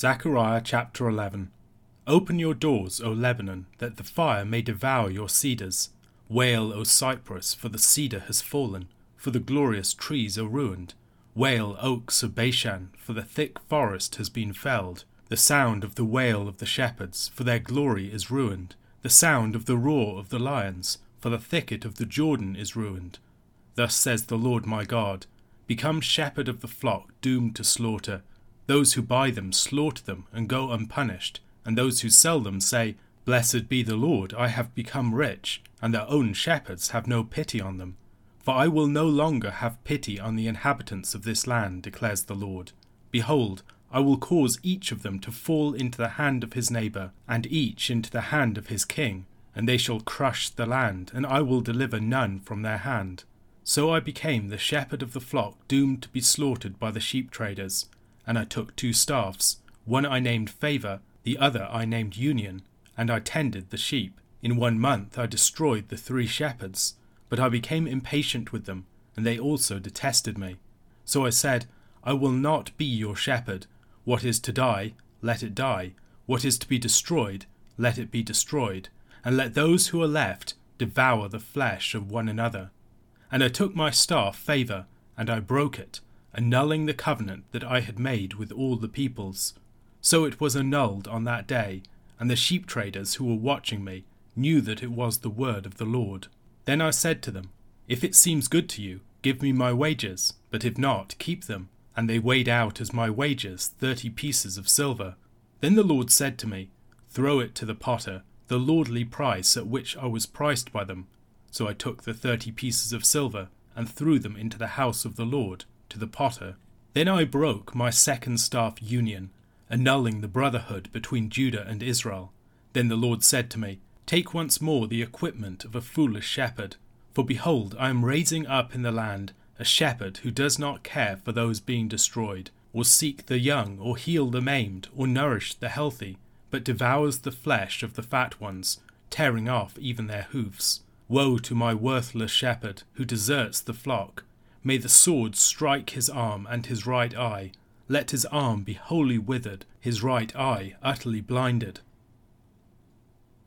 Zechariah chapter 11 Open your doors, O Lebanon, that the fire may devour your cedars. Wail, O cypress, for the cedar has fallen, for the glorious trees are ruined. Wail, oaks of Bashan, for the thick forest has been felled. The sound of the wail of the shepherds, for their glory is ruined. The sound of the roar of the lions, for the thicket of the Jordan is ruined. Thus says the Lord my God Become shepherd of the flock doomed to slaughter. Those who buy them slaughter them and go unpunished, and those who sell them say, Blessed be the Lord, I have become rich, and their own shepherds have no pity on them. For I will no longer have pity on the inhabitants of this land, declares the Lord. Behold, I will cause each of them to fall into the hand of his neighbour, and each into the hand of his king, and they shall crush the land, and I will deliver none from their hand. So I became the shepherd of the flock doomed to be slaughtered by the sheep traders. And I took two staffs, one I named Favour, the other I named Union, and I tended the sheep. In one month I destroyed the three shepherds, but I became impatient with them, and they also detested me. So I said, I will not be your shepherd. What is to die, let it die. What is to be destroyed, let it be destroyed. And let those who are left devour the flesh of one another. And I took my staff, favour, and I broke it, annulling the covenant that I had made with all the peoples. So it was annulled on that day, and the sheep traders who were watching me knew that it was the word of the Lord. Then I said to them, If it seems good to you, give me my wages, but if not, keep them. And they weighed out as my wages thirty pieces of silver. Then the Lord said to me, Throw it to the potter, the lordly price at which I was priced by them, so I took the thirty pieces of silver and threw them into the house of the Lord, to the potter. Then I broke my second staff union, annulling the brotherhood between Judah and Israel. Then the Lord said to me, Take once more the equipment of a foolish shepherd. For behold, I am raising up in the land a shepherd who does not care for those being destroyed, or seek the young, or heal the maimed, or nourish the healthy, but devours the flesh of the fat ones, tearing off even their hoofs. Woe to my worthless shepherd, who deserts the flock. May the sword strike his arm and his right eye. Let his arm be wholly withered, his right eye utterly blinded.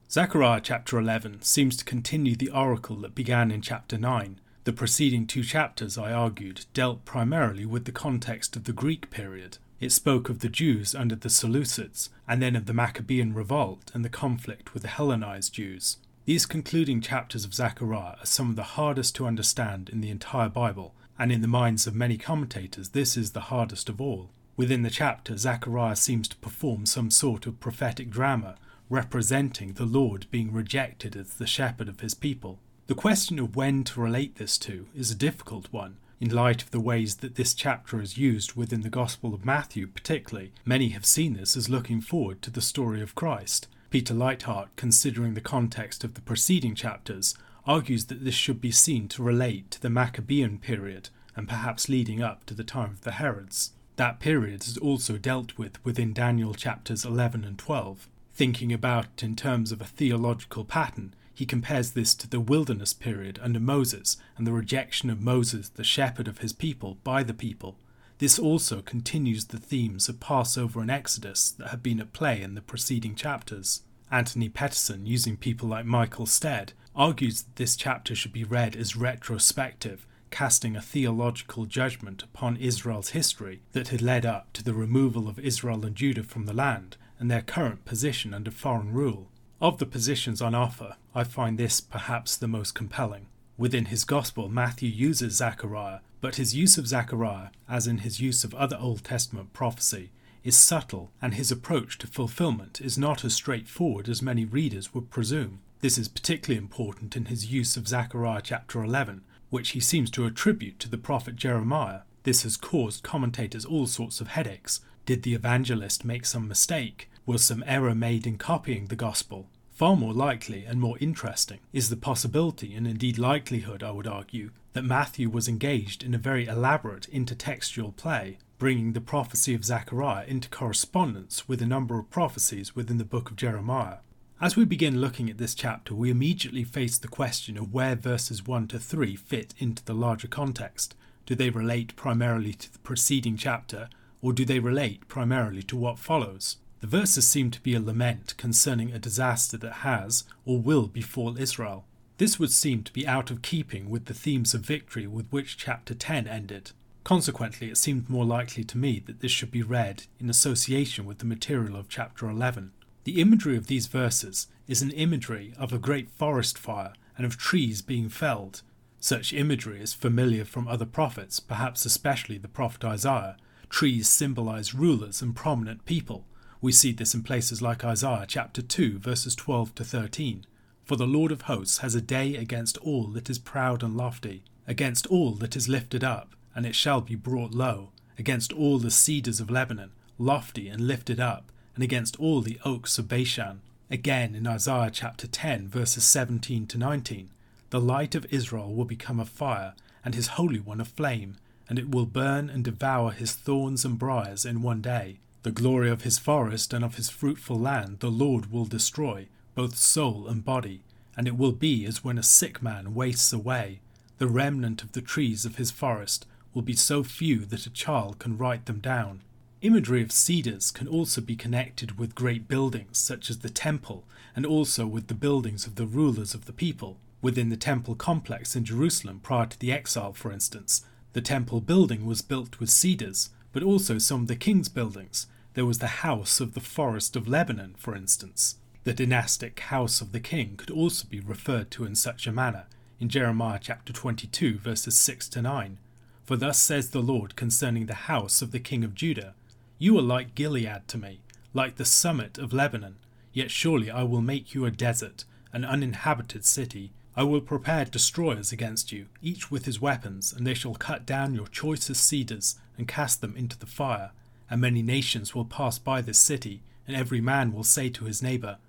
Zechariah chapter 11 seems to continue the oracle that began in chapter 9. The preceding two chapters, I argued, dealt primarily with the context of the Greek period. It spoke of the Jews under the Seleucids, and then of the Maccabean revolt and the conflict with the Hellenized Jews. These concluding chapters of Zechariah are some of the hardest to understand in the entire Bible, and in the minds of many commentators, this is the hardest of all. Within the chapter, Zechariah seems to perform some sort of prophetic drama, representing the Lord being rejected as the shepherd of his people. The question of when to relate this to is a difficult one, in light of the ways that this chapter is used within the Gospel of Matthew, particularly. Many have seen this as looking forward to the story of Christ, Peter Leithart, considering the context of the preceding chapters, argues that this should be seen to relate to the Maccabean period and perhaps leading up to the time of the Herods. That period is also dealt with within Daniel chapters 11 and 12. Thinking about it in terms of a theological pattern, he compares this to the wilderness period under Moses and the rejection of Moses, the shepherd of his people, by the people. This also continues the themes of Passover and Exodus that have been at play in the preceding chapters. Anthony Peterson, using people like Michael Stead, argues that this chapter should be read as retrospective, casting a theological judgment upon Israel's history that had led up to the removal of Israel and Judah from the land and their current position under foreign rule. Of the positions on offer, I find this perhaps the most compelling. Within his Gospel, Matthew uses Zechariah but his use of Zechariah, as in his use of other Old Testament prophecy, is subtle, and his approach to fulfillment is not as straightforward as many readers would presume. This is particularly important in his use of Zechariah chapter 11, which he seems to attribute to the prophet Jeremiah. This has caused commentators all sorts of headaches. Did the evangelist make some mistake? Was some error made in copying the gospel? Far more likely and more interesting is the possibility, and indeed likelihood, I would argue, that Matthew was engaged in a very elaborate intertextual play, bringing the prophecy of Zechariah into correspondence with a number of prophecies within the book of Jeremiah. As we begin looking at this chapter, we immediately face the question of where verses 1 to 3 fit into the larger context. Do they relate primarily to the preceding chapter, or do they relate primarily to what follows? The verses seem to be a lament concerning a disaster that has or will befall Israel. This would seem to be out of keeping with the themes of victory with which chapter 10 ended. Consequently, it seemed more likely to me that this should be read in association with the material of chapter 11. The imagery of these verses is an imagery of a great forest fire and of trees being felled. Such imagery is familiar from other prophets, perhaps especially the prophet Isaiah. Trees symbolize rulers and prominent people. We see this in places like Isaiah chapter 2, verses 12 to 13. For the Lord of hosts has a day against all that is proud and lofty, against all that is lifted up, and it shall be brought low, against all the cedars of Lebanon, lofty and lifted up, and against all the oaks of Bashan. Again in Isaiah chapter 10, verses 17 to 19, the light of Israel will become a fire, and his Holy One a flame, and it will burn and devour his thorns and briers in one day. The glory of his forest and of his fruitful land the Lord will destroy, both soul and body, and it will be as when a sick man wastes away. The remnant of the trees of his forest will be so few that a child can write them down. Imagery of cedars can also be connected with great buildings, such as the temple, and also with the buildings of the rulers of the people. Within the temple complex in Jerusalem prior to the exile, for instance, the temple building was built with cedars, but also some of the king's buildings. There was the house of the forest of Lebanon, for instance. The dynastic house of the king could also be referred to in such a manner, in Jeremiah chapter 22, verses 6 to 9. For thus says the Lord concerning the house of the king of Judah you are like Gilead to me, like the summit of Lebanon. Yet surely I will make you a desert, an uninhabited city. I will prepare destroyers against you, each with his weapons, and they shall cut down your choicest cedars and cast them into the fire. And many nations will pass by this city, and every man will say to his neighbour,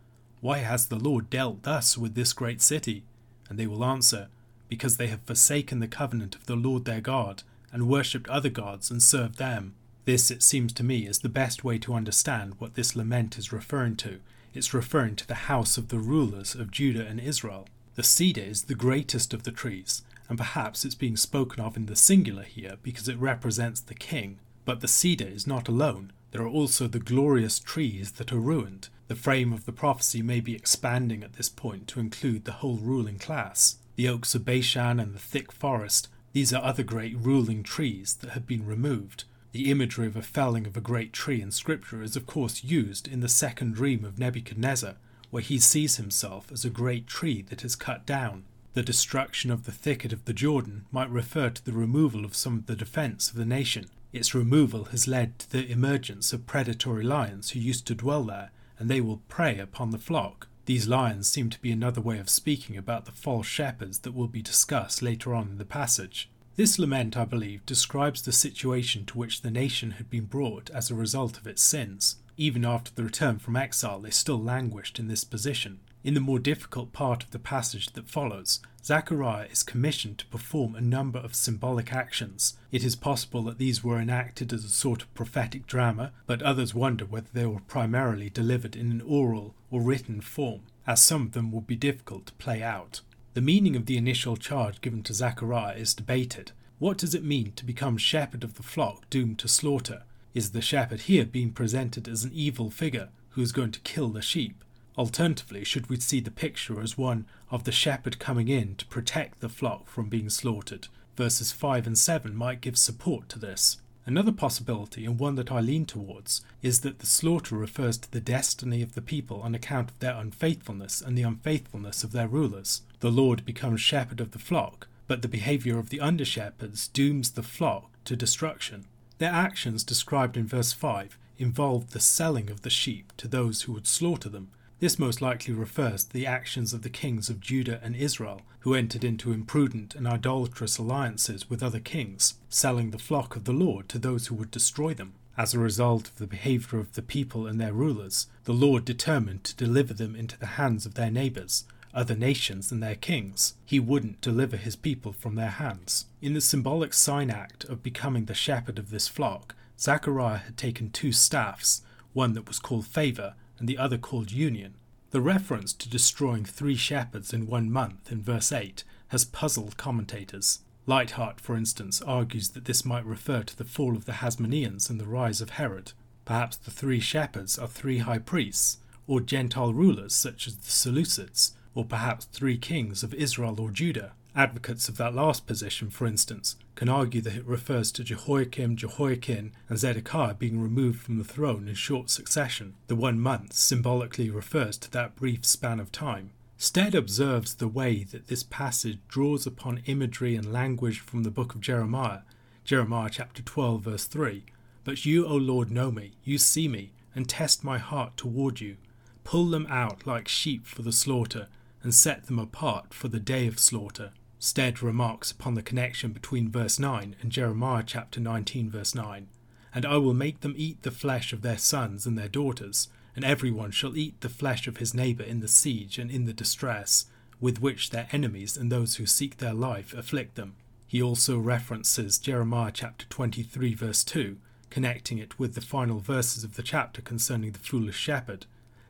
Why has the Lord dealt thus with this great city? And they will answer, Because they have forsaken the covenant of the Lord their God, and worshipped other gods and served them. This, it seems to me, is the best way to understand what this lament is referring to. It's referring to the house of the rulers of Judah and Israel. The cedar is the greatest of the trees, and perhaps it's being spoken of in the singular here because it represents the king. But the cedar is not alone. There are also the glorious trees that are ruined. The frame of the prophecy may be expanding at this point to include the whole ruling class. The oaks of Bashan and the thick forest, these are other great ruling trees that have been removed. The imagery of a felling of a great tree in Scripture is, of course, used in the second dream of Nebuchadnezzar, where he sees himself as a great tree that is cut down. The destruction of the thicket of the Jordan might refer to the removal of some of the defence of the nation. Its removal has led to the emergence of predatory lions who used to dwell there, and they will prey upon the flock. These lions seem to be another way of speaking about the false shepherds that will be discussed later on in the passage. This lament, I believe, describes the situation to which the nation had been brought as a result of its sins. Even after the return from exile, they still languished in this position. In the more difficult part of the passage that follows, Zechariah is commissioned to perform a number of symbolic actions. It is possible that these were enacted as a sort of prophetic drama, but others wonder whether they were primarily delivered in an oral or written form, as some of them would be difficult to play out. The meaning of the initial charge given to Zechariah is debated. What does it mean to become shepherd of the flock doomed to slaughter? Is the shepherd here being presented as an evil figure who is going to kill the sheep? Alternatively, should we see the picture as one of the shepherd coming in to protect the flock from being slaughtered? Verses 5 and 7 might give support to this. Another possibility, and one that I lean towards, is that the slaughter refers to the destiny of the people on account of their unfaithfulness and the unfaithfulness of their rulers. The Lord becomes shepherd of the flock, but the behavior of the under shepherds dooms the flock to destruction. Their actions, described in verse 5, involved the selling of the sheep to those who would slaughter them, this most likely refers to the actions of the kings of Judah and Israel, who entered into imprudent and idolatrous alliances with other kings, selling the flock of the Lord to those who would destroy them. As a result of the behavior of the people and their rulers, the Lord determined to deliver them into the hands of their neighbors, other nations and their kings. He wouldn't deliver his people from their hands. In the symbolic sign act of becoming the shepherd of this flock, Zechariah had taken two staffs, one that was called favor and the other called union. The reference to destroying three shepherds in one month in verse 8 has puzzled commentators. Leithart, for instance, argues that this might refer to the fall of the Hasmoneans and the rise of Herod. Perhaps the three shepherds are three high priests, or Gentile rulers such as the Seleucids, or perhaps three kings of Israel or Judah. Advocates of that last position, for instance, can argue that it refers to Jehoiakim, Jehoiachin, and Zedekiah being removed from the throne in short succession. The one month symbolically refers to that brief span of time. Stead observes the way that this passage draws upon imagery and language from the book of Jeremiah, Jeremiah chapter 12, verse 3. But you, O Lord, know me, you see me, and test my heart toward you. Pull them out like sheep for the slaughter, and set them apart for the day of slaughter. Stead remarks upon the connection between verse 9 and Jeremiah chapter 19, verse 9. And I will make them eat the flesh of their sons and their daughters, and every one shall eat the flesh of his neighbour in the siege and in the distress, with which their enemies and those who seek their life afflict them. He also references Jeremiah chapter 23, verse 2, connecting it with the final verses of the chapter concerning the foolish shepherd.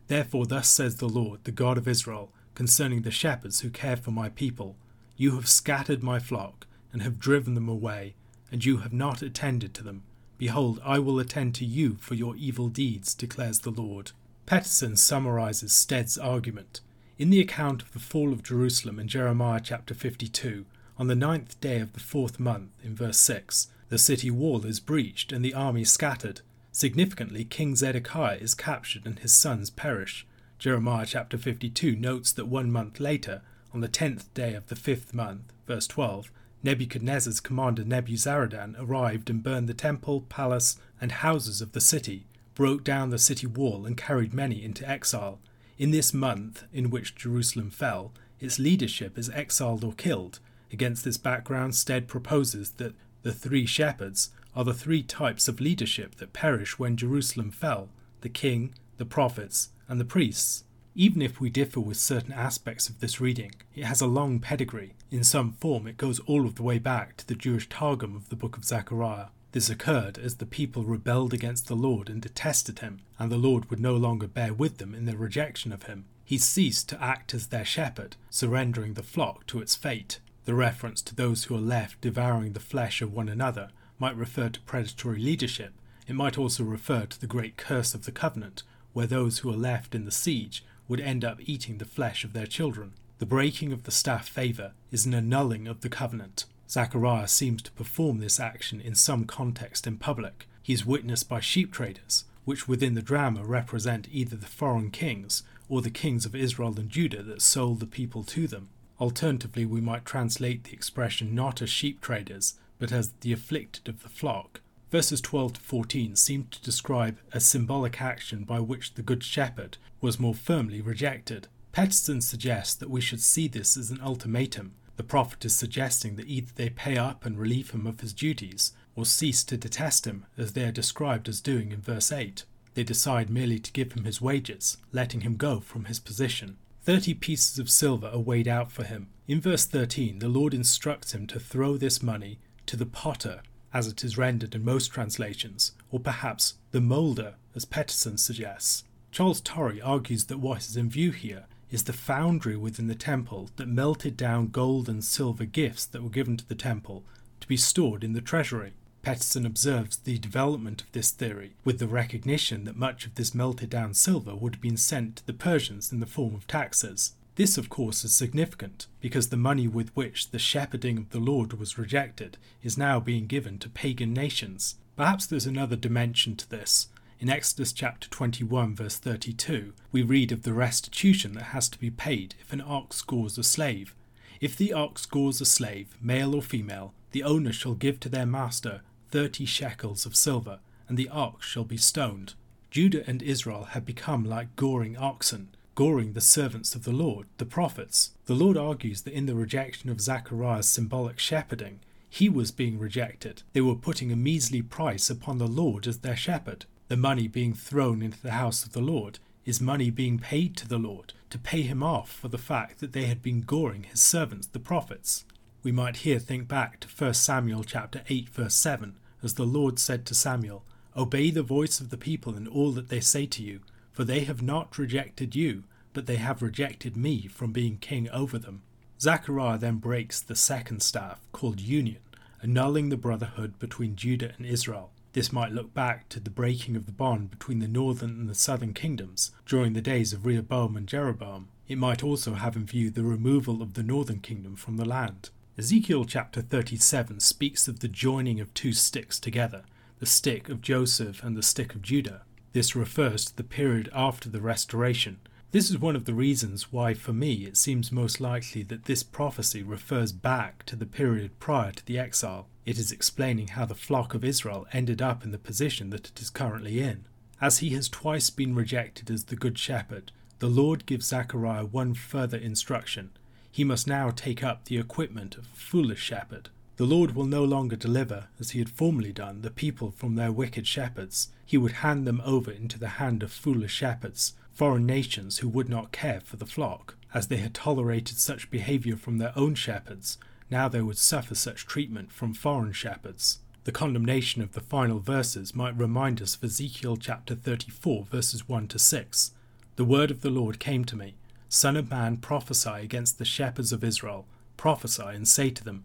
Therefore, thus says the Lord, the God of Israel, concerning the shepherds who care for my people you have scattered my flock, and have driven them away, and you have not attended to them. Behold, I will attend to you for your evil deeds, declares the Lord. Peterson summarizes Stead's argument. In the account of the fall of Jerusalem in Jeremiah chapter 52, on the ninth day of the fourth month, in verse 6, the city wall is breached and the army scattered. Significantly, King Zedekiah is captured and his sons perish. Jeremiah chapter 52 notes that one month later, on the tenth day of the fifth month, verse 12, Nebuchadnezzar's commander Nebuzaradan arrived and burned the temple, palace, and houses of the city, broke down the city wall, and carried many into exile. In this month in which Jerusalem fell, its leadership is exiled or killed. Against this background, Stead proposes that the three shepherds are the three types of leadership that perish when Jerusalem fell the king, the prophets, and the priests. Even if we differ with certain aspects of this reading, it has a long pedigree. In some form, it goes all of the way back to the Jewish Targum of the book of Zechariah. This occurred as the people rebelled against the Lord and detested him, and the Lord would no longer bear with them in their rejection of him. He ceased to act as their shepherd, surrendering the flock to its fate. The reference to those who are left devouring the flesh of one another might refer to predatory leadership. It might also refer to the great curse of the covenant, where those who are left in the siege would end up eating the flesh of their children. The breaking of the staff favour is an annulling of the covenant. Zechariah seems to perform this action in some context in public. He is witnessed by sheep traders, which within the drama represent either the foreign kings or the kings of Israel and Judah that sold the people to them. Alternatively, we might translate the expression not as sheep traders, but as the afflicted of the flock. Verses 12 to 14 seem to describe a symbolic action by which the Good Shepherd was more firmly rejected. Peterson suggests that we should see this as an ultimatum. The prophet is suggesting that either they pay up and relieve him of his duties, or cease to detest him, as they are described as doing in verse 8. They decide merely to give him his wages, letting him go from his position. Thirty pieces of silver are weighed out for him. In verse 13, the Lord instructs him to throw this money to the potter as it is rendered in most translations, or perhaps the moulder, as Peterson suggests. Charles Torrey argues that what is in view here is the foundry within the temple that melted down gold and silver gifts that were given to the temple to be stored in the treasury. Peterson observes the development of this theory with the recognition that much of this melted down silver would have been sent to the Persians in the form of taxes. This, of course, is significant because the money with which the shepherding of the Lord was rejected is now being given to pagan nations. Perhaps there's another dimension to this. In Exodus chapter 21, verse 32, we read of the restitution that has to be paid if an ox gores a slave. If the ox gores a slave, male or female, the owner shall give to their master thirty shekels of silver, and the ox shall be stoned. Judah and Israel had become like goring oxen goring the servants of the Lord, the prophets. The Lord argues that in the rejection of Zechariah's symbolic shepherding, he was being rejected. They were putting a measly price upon the Lord as their shepherd. The money being thrown into the house of the Lord is money being paid to the Lord to pay him off for the fact that they had been goring his servants, the prophets. We might here think back to 1 Samuel chapter 8 verse 7 as the Lord said to Samuel, Obey the voice of the people in all that they say to you, for they have not rejected you, but they have rejected me from being king over them. Zechariah then breaks the second staff, called union, annulling the brotherhood between Judah and Israel. This might look back to the breaking of the bond between the northern and the southern kingdoms during the days of Rehoboam and Jeroboam. It might also have in view the removal of the northern kingdom from the land. Ezekiel chapter 37 speaks of the joining of two sticks together, the stick of Joseph and the stick of Judah. This refers to the period after the restoration. This is one of the reasons why, for me, it seems most likely that this prophecy refers back to the period prior to the exile. It is explaining how the flock of Israel ended up in the position that it is currently in. As he has twice been rejected as the Good Shepherd, the Lord gives Zechariah one further instruction. He must now take up the equipment of a foolish shepherd. The Lord will no longer deliver, as he had formerly done, the people from their wicked shepherds. He would hand them over into the hand of foolish shepherds, foreign nations who would not care for the flock. As they had tolerated such behaviour from their own shepherds, now they would suffer such treatment from foreign shepherds. The condemnation of the final verses might remind us of Ezekiel chapter 34, verses 1 to 6. The word of the Lord came to me Son of man, prophesy against the shepherds of Israel. Prophesy and say to them,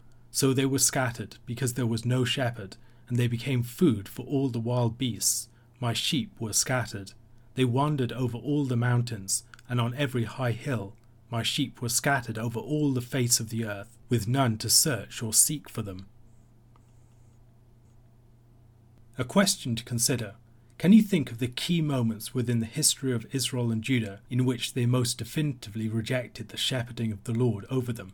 So they were scattered, because there was no shepherd, and they became food for all the wild beasts. My sheep were scattered. They wandered over all the mountains, and on every high hill. My sheep were scattered over all the face of the earth, with none to search or seek for them. A question to consider. Can you think of the key moments within the history of Israel and Judah in which they most definitively rejected the shepherding of the Lord over them?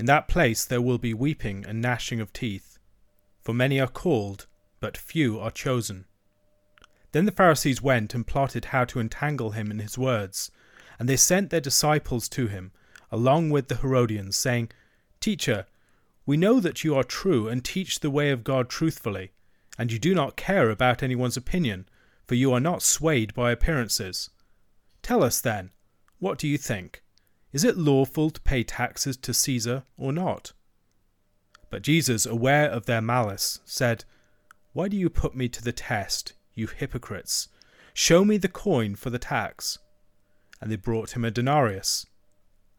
In that place there will be weeping and gnashing of teeth. For many are called, but few are chosen. Then the Pharisees went and plotted how to entangle him in his words. And they sent their disciples to him, along with the Herodians, saying, Teacher, we know that you are true and teach the way of God truthfully, and you do not care about anyone's opinion, for you are not swayed by appearances. Tell us then, what do you think? Is it lawful to pay taxes to Caesar or not? But Jesus, aware of their malice, said, Why do you put me to the test? you hypocrites. Show me the coin for the tax. And they brought him a denarius.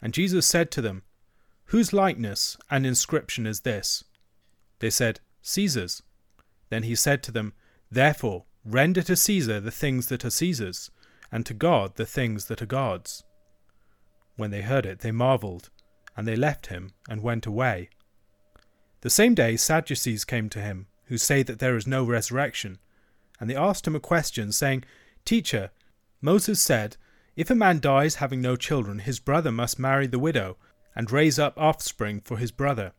And Jesus said to them, Whose likeness and inscription is this? They said, Caesar's. Then he said to them, Therefore, render to Caesar the things that are Caesar's, and to God the things that are God's. When they heard it, they marvelled, and they left him and went away. The same day Sadducees came to him, who say that there is no resurrection and they asked him a question, saying, Teacher, Moses said, If a man dies having no children, his brother must marry the widow, and raise up offspring for his brother.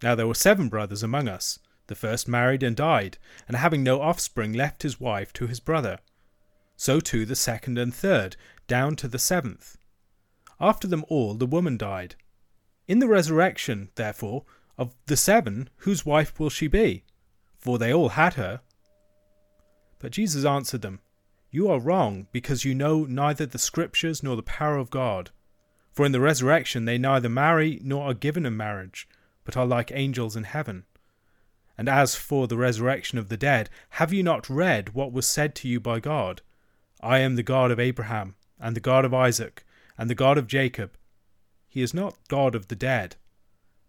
Now there were seven brothers among us. The first married and died, and having no offspring left his wife to his brother. So too the second and third, down to the seventh. After them all the woman died. In the resurrection, therefore, of the seven, whose wife will she be? For they all had her. But Jesus answered them, You are wrong, because you know neither the Scriptures nor the power of God. For in the resurrection they neither marry nor are given in marriage, but are like angels in heaven. And as for the resurrection of the dead, have you not read what was said to you by God? I am the God of Abraham, and the God of Isaac, and the God of Jacob. He is not God of the dead,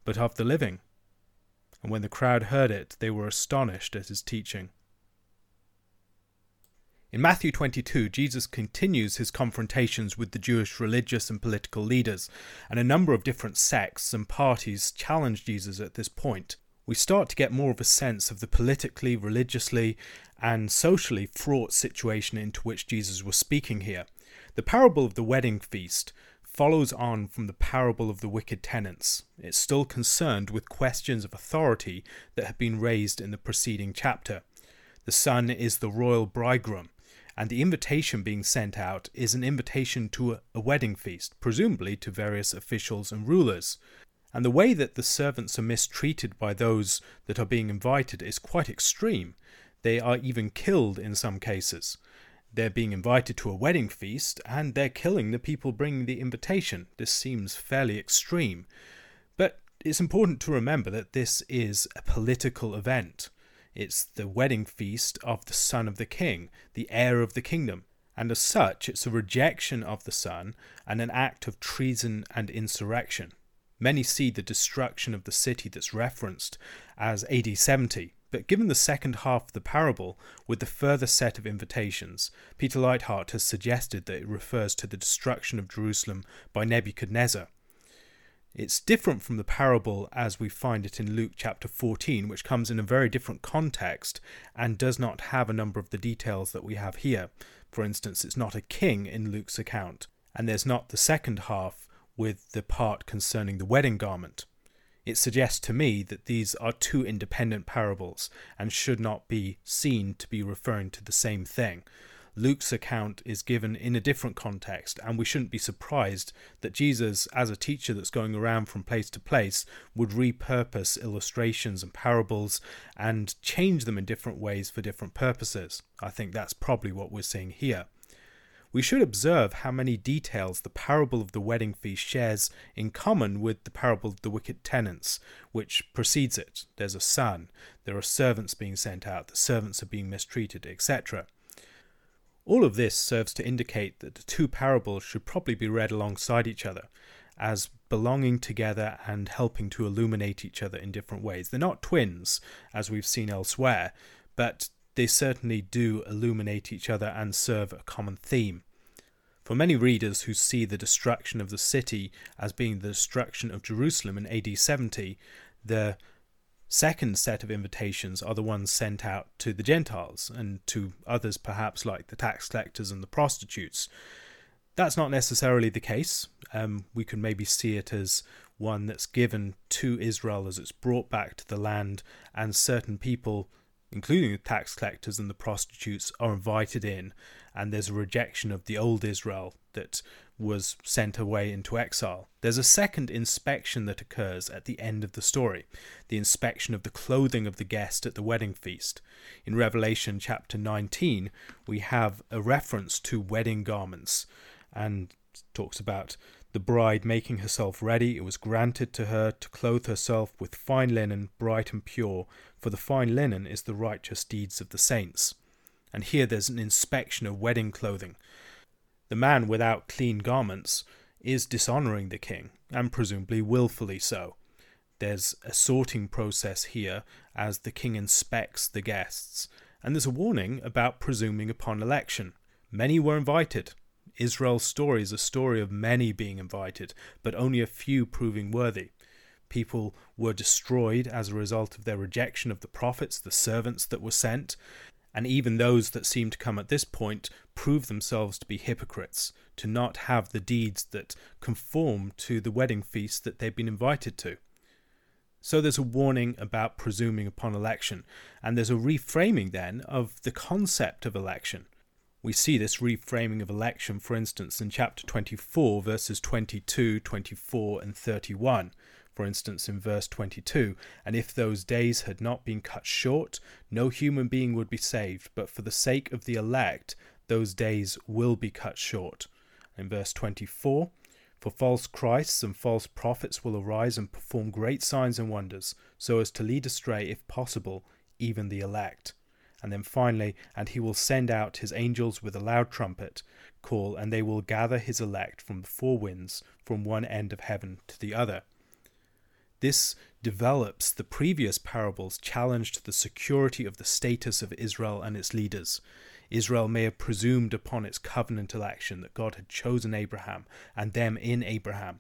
but of the living. And when the crowd heard it, they were astonished at his teaching. In Matthew 22, Jesus continues his confrontations with the Jewish religious and political leaders, and a number of different sects and parties challenge Jesus at this point. We start to get more of a sense of the politically, religiously, and socially fraught situation into which Jesus was speaking here. The parable of the wedding feast follows on from the parable of the wicked tenants. It's still concerned with questions of authority that have been raised in the preceding chapter. The son is the royal bridegroom, and the invitation being sent out is an invitation to a wedding feast, presumably to various officials and rulers. And the way that the servants are mistreated by those that are being invited is quite extreme. They are even killed in some cases. They're being invited to a wedding feast, and they're killing the people bringing the invitation. This seems fairly extreme. But it's important to remember that this is a political event. It's the wedding feast of the son of the king, the heir of the kingdom, and as such, it's a rejection of the son and an act of treason and insurrection. Many see the destruction of the city that's referenced as AD 70, but given the second half of the parable, with the further set of invitations, Peter Leithart has suggested that it refers to the destruction of Jerusalem by Nebuchadnezzar, it's different from the parable as we find it in Luke chapter 14, which comes in a very different context and does not have a number of the details that we have here. For instance, it's not a king in Luke's account, and there's not the second half with the part concerning the wedding garment. It suggests to me that these are two independent parables and should not be seen to be referring to the same thing. Luke's account is given in a different context, and we shouldn't be surprised that Jesus, as a teacher that's going around from place to place, would repurpose illustrations and parables and change them in different ways for different purposes. I think that's probably what we're seeing here. We should observe how many details the parable of the wedding feast shares in common with the parable of the wicked tenants, which precedes it. There's a son, there are servants being sent out, the servants are being mistreated, etc. All of this serves to indicate that the two parables should probably be read alongside each other, as belonging together and helping to illuminate each other in different ways. They're not twins, as we've seen elsewhere, but they certainly do illuminate each other and serve a common theme. For many readers who see the destruction of the city as being the destruction of Jerusalem in AD 70, the second set of invitations are the ones sent out to the Gentiles and to others, perhaps like the tax collectors and the prostitutes. That's not necessarily the case. Um, we could maybe see it as one that's given to Israel as it's brought back to the land, and certain people, including the tax collectors and the prostitutes, are invited in, and there's a rejection of the old Israel that was sent away into exile. There's a second inspection that occurs at the end of the story the inspection of the clothing of the guest at the wedding feast. In Revelation chapter 19, we have a reference to wedding garments and talks about the bride making herself ready. It was granted to her to clothe herself with fine linen, bright and pure, for the fine linen is the righteous deeds of the saints. And here there's an inspection of wedding clothing the man without clean garments is dishonoring the king, and presumably wilfully so. There's a sorting process here as the king inspects the guests, and there's a warning about presuming upon election. Many were invited. Israel's story is a story of many being invited, but only a few proving worthy. People were destroyed as a result of their rejection of the prophets, the servants that were sent, and even those that seem to come at this point prove themselves to be hypocrites, to not have the deeds that conform to the wedding feast that they've been invited to. So there's a warning about presuming upon election, and there's a reframing then of the concept of election. We see this reframing of election, for instance, in chapter 24, verses 22, 24, and 31. For instance, in verse 22, and if those days had not been cut short, no human being would be saved, but for the sake of the elect, those days will be cut short. In verse 24, for false Christs and false prophets will arise and perform great signs and wonders, so as to lead astray, if possible, even the elect. And then finally, and he will send out his angels with a loud trumpet call, and they will gather his elect from the four winds, from one end of heaven to the other. This develops the previous parables' challenge to the security of the status of Israel and its leaders. Israel may have presumed upon its covenant election that God had chosen Abraham and them in Abraham.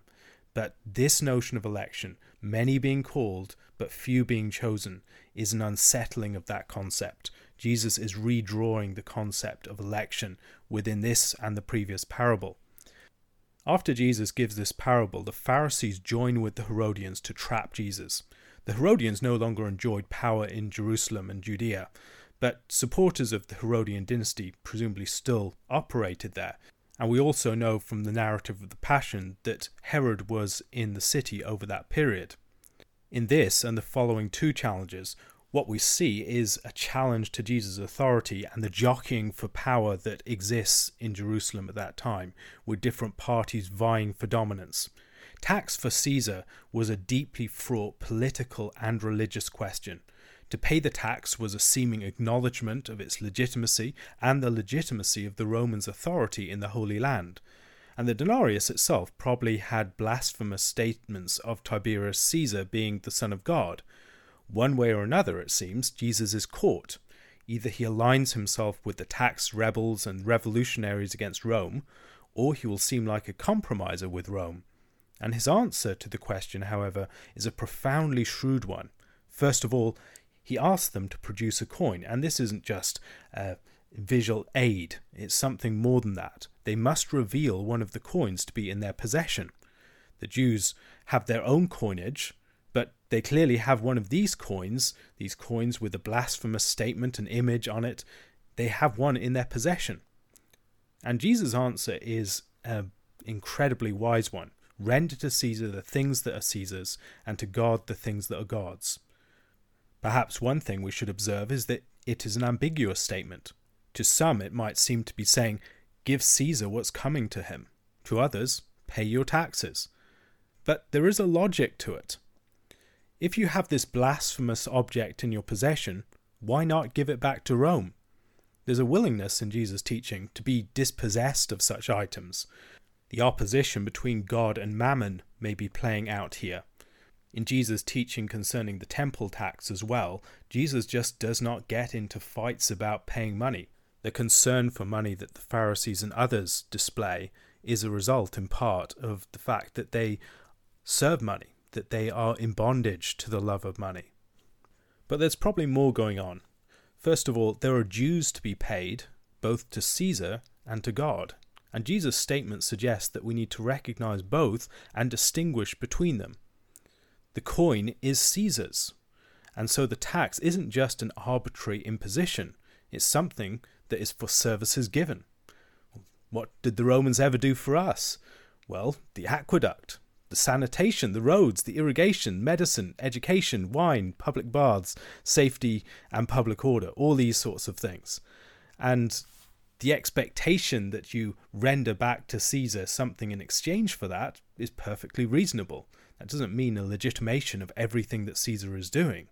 But this notion of election, many being called but few being chosen, is an unsettling of that concept, Jesus is redrawing the concept of election within this and the previous parable. After Jesus gives this parable, the Pharisees join with the Herodians to trap Jesus. The Herodians no longer enjoyed power in Jerusalem and Judea, but supporters of the Herodian dynasty presumably still operated there. And we also know from the narrative of the Passion that Herod was in the city over that period. In this and the following two challenges, what we see is a challenge to Jesus' authority and the jockeying for power that exists in Jerusalem at that time, with different parties vying for dominance. Tax for Caesar was a deeply fraught political and religious question. To pay the tax was a seeming acknowledgement of its legitimacy and the legitimacy of the Romans' authority in the Holy Land. And the denarius itself probably had blasphemous statements of Tiberius Caesar being the Son of God. One way or another, it seems, Jesus is caught. Either he aligns himself with the tax rebels and revolutionaries against Rome, or he will seem like a compromiser with Rome. And his answer to the question, however, is a profoundly shrewd one. First of all, he asks them to produce a coin, and this isn't just a visual aid, it's something more than that. They must reveal one of the coins to be in their possession. The Jews have their own coinage, but they clearly have one of these coins, these coins with a blasphemous statement and image on it. They have one in their possession. And Jesus' answer is an incredibly wise one render to Caesar the things that are Caesar's, and to God the things that are God's. Perhaps one thing we should observe is that it is an ambiguous statement. To some, it might seem to be saying, Give Caesar what's coming to him. To others, pay your taxes. But there is a logic to it. If you have this blasphemous object in your possession, why not give it back to Rome? There's a willingness in Jesus' teaching to be dispossessed of such items. The opposition between God and mammon may be playing out here. In Jesus' teaching concerning the temple tax as well, Jesus just does not get into fights about paying money. The concern for money that the Pharisees and others display is a result, in part, of the fact that they serve money that they are in bondage to the love of money. But there's probably more going on. First of all, there are dues to be paid, both to Caesar and to God. And Jesus' statement suggests that we need to recognize both and distinguish between them. The coin is Caesar's, and so the tax isn't just an arbitrary imposition, it's something that is for services given. What did the Romans ever do for us? Well, the aqueduct, sanitation, the roads, the irrigation, medicine, education, wine, public baths, safety, and public order, all these sorts of things. And the expectation that you render back to Caesar something in exchange for that is perfectly reasonable. That doesn't mean a legitimation of everything that Caesar is doing.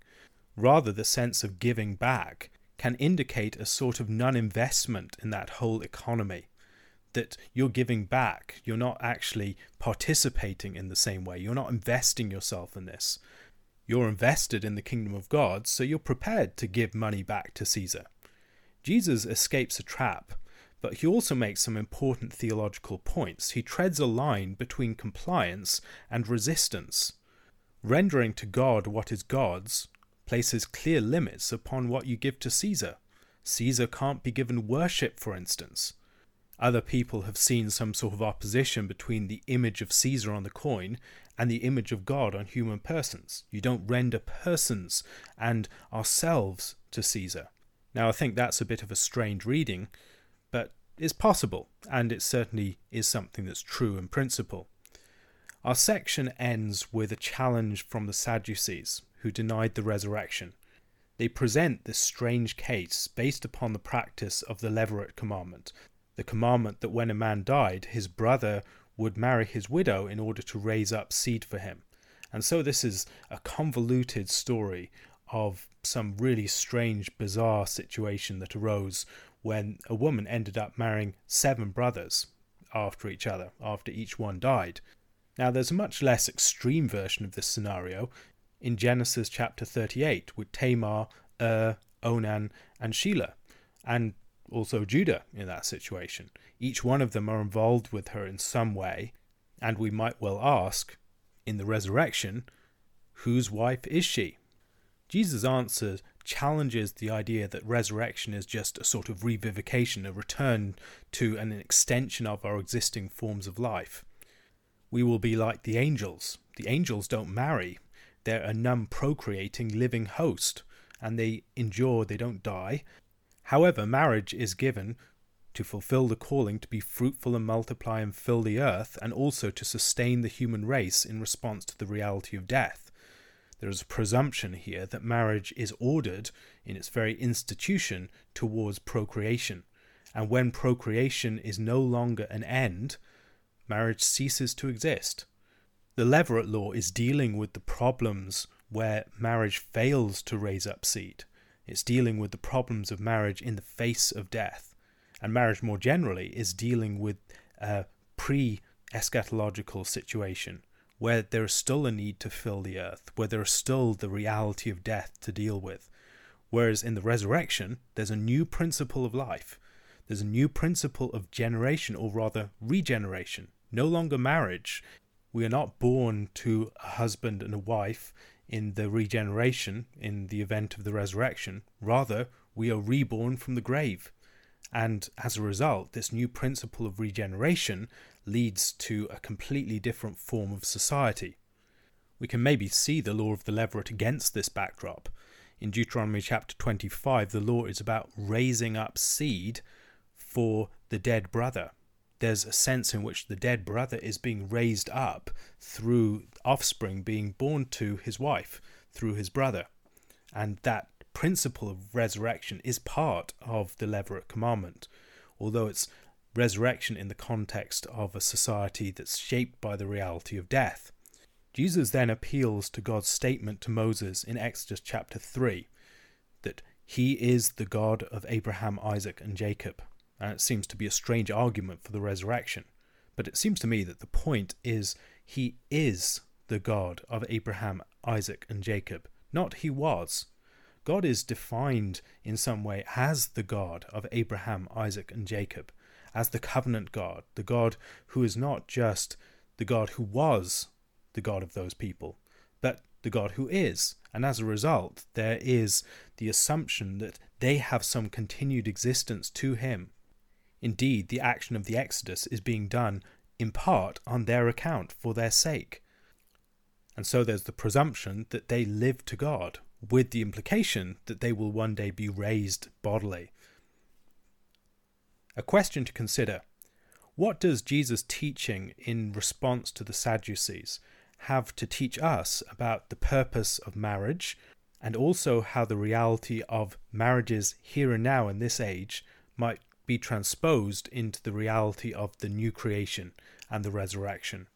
Rather, the sense of giving back can indicate a sort of non investment in that whole economy that you're giving back. You're not actually participating in the same way. You're not investing yourself in this. You're invested in the kingdom of God, so you're prepared to give money back to Caesar. Jesus escapes a trap, but he also makes some important theological points. He treads a line between compliance and resistance. Rendering to God what is God's places clear limits upon what you give to Caesar. Caesar can't be given worship, for instance. Other people have seen some sort of opposition between the image of Caesar on the coin and the image of God on human persons. You don't render persons and ourselves to Caesar. Now, I think that's a bit of a strange reading, but it's possible, and it certainly is something that's true in principle. Our section ends with a challenge from the Sadducees, who denied the resurrection. They present this strange case based upon the practice of the Levirate commandment, the commandment that when a man died, his brother would marry his widow in order to raise up seed for him. And so this is a convoluted story of some really strange, bizarre situation that arose when a woman ended up marrying seven brothers after each other, after each one died. Now, there's a much less extreme version of this scenario in Genesis chapter 38 with Tamar, Ur, Onan, and Shelah, and also Judah in that situation. Each one of them are involved with her in some way, and we might well ask, in the resurrection, whose wife is she? Jesus' answer challenges the idea that resurrection is just a sort of revivification, a return to an extension of our existing forms of life. We will be like the angels. The angels don't marry, they're a non procreating living host, and they endure, they don't die. However, marriage is given to fulfill the calling to be fruitful and multiply and fill the earth, and also to sustain the human race in response to the reality of death. There is a presumption here that marriage is ordered in its very institution towards procreation, and when procreation is no longer an end, marriage ceases to exist. The Levirate law is dealing with the problems where marriage fails to raise up seed. It's dealing with the problems of marriage in the face of death. And marriage more generally is dealing with a pre eschatological situation where there is still a need to fill the earth, where there is still the reality of death to deal with. Whereas in the resurrection, there's a new principle of life. There's a new principle of generation, or rather regeneration. No longer marriage. We are not born to a husband and a wife in the regeneration, in the event of the resurrection. Rather, we are reborn from the grave. And as a result, this new principle of regeneration leads to a completely different form of society. We can maybe see the law of the Levirate against this backdrop. In Deuteronomy chapter 25, the law is about raising up seed for the dead brother. There's a sense in which the dead brother is being raised up through offspring being born to his wife, through his brother. And that principle of resurrection is part of the Levirate commandment, although it's resurrection in the context of a society that's shaped by the reality of death. Jesus then appeals to God's statement to Moses in Exodus chapter 3 that he is the God of Abraham, Isaac, and Jacob. And it seems to be a strange argument for the resurrection. But it seems to me that the point is he is the God of Abraham, Isaac, and Jacob, not he was. God is defined in some way as the God of Abraham, Isaac, and Jacob as the covenant God, the God who is not just the God who was the God of those people, but the God who is. And as a result, there is the assumption that they have some continued existence to him. Indeed, the action of the Exodus is being done in part on their account for their sake. And so there's the presumption that they live to God, with the implication that they will one day be raised bodily. A question to consider What does Jesus' teaching in response to the Sadducees have to teach us about the purpose of marriage and also how the reality of marriages here and now in this age might be transposed into the reality of the new creation and the resurrection?